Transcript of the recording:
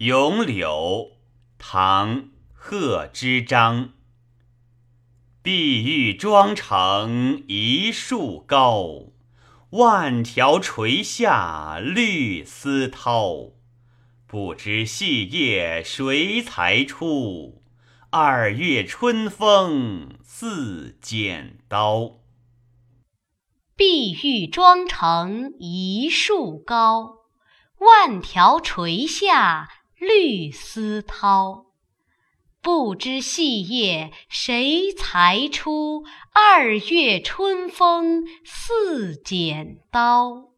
咏柳，唐·贺知章。碧玉妆成一树高，万条垂下绿丝绦。不知细叶谁裁出？二月春风似剪刀。碧玉妆成一树高，万条垂下绿丝绦。不知细叶谁裁出？二月春风似剪刀。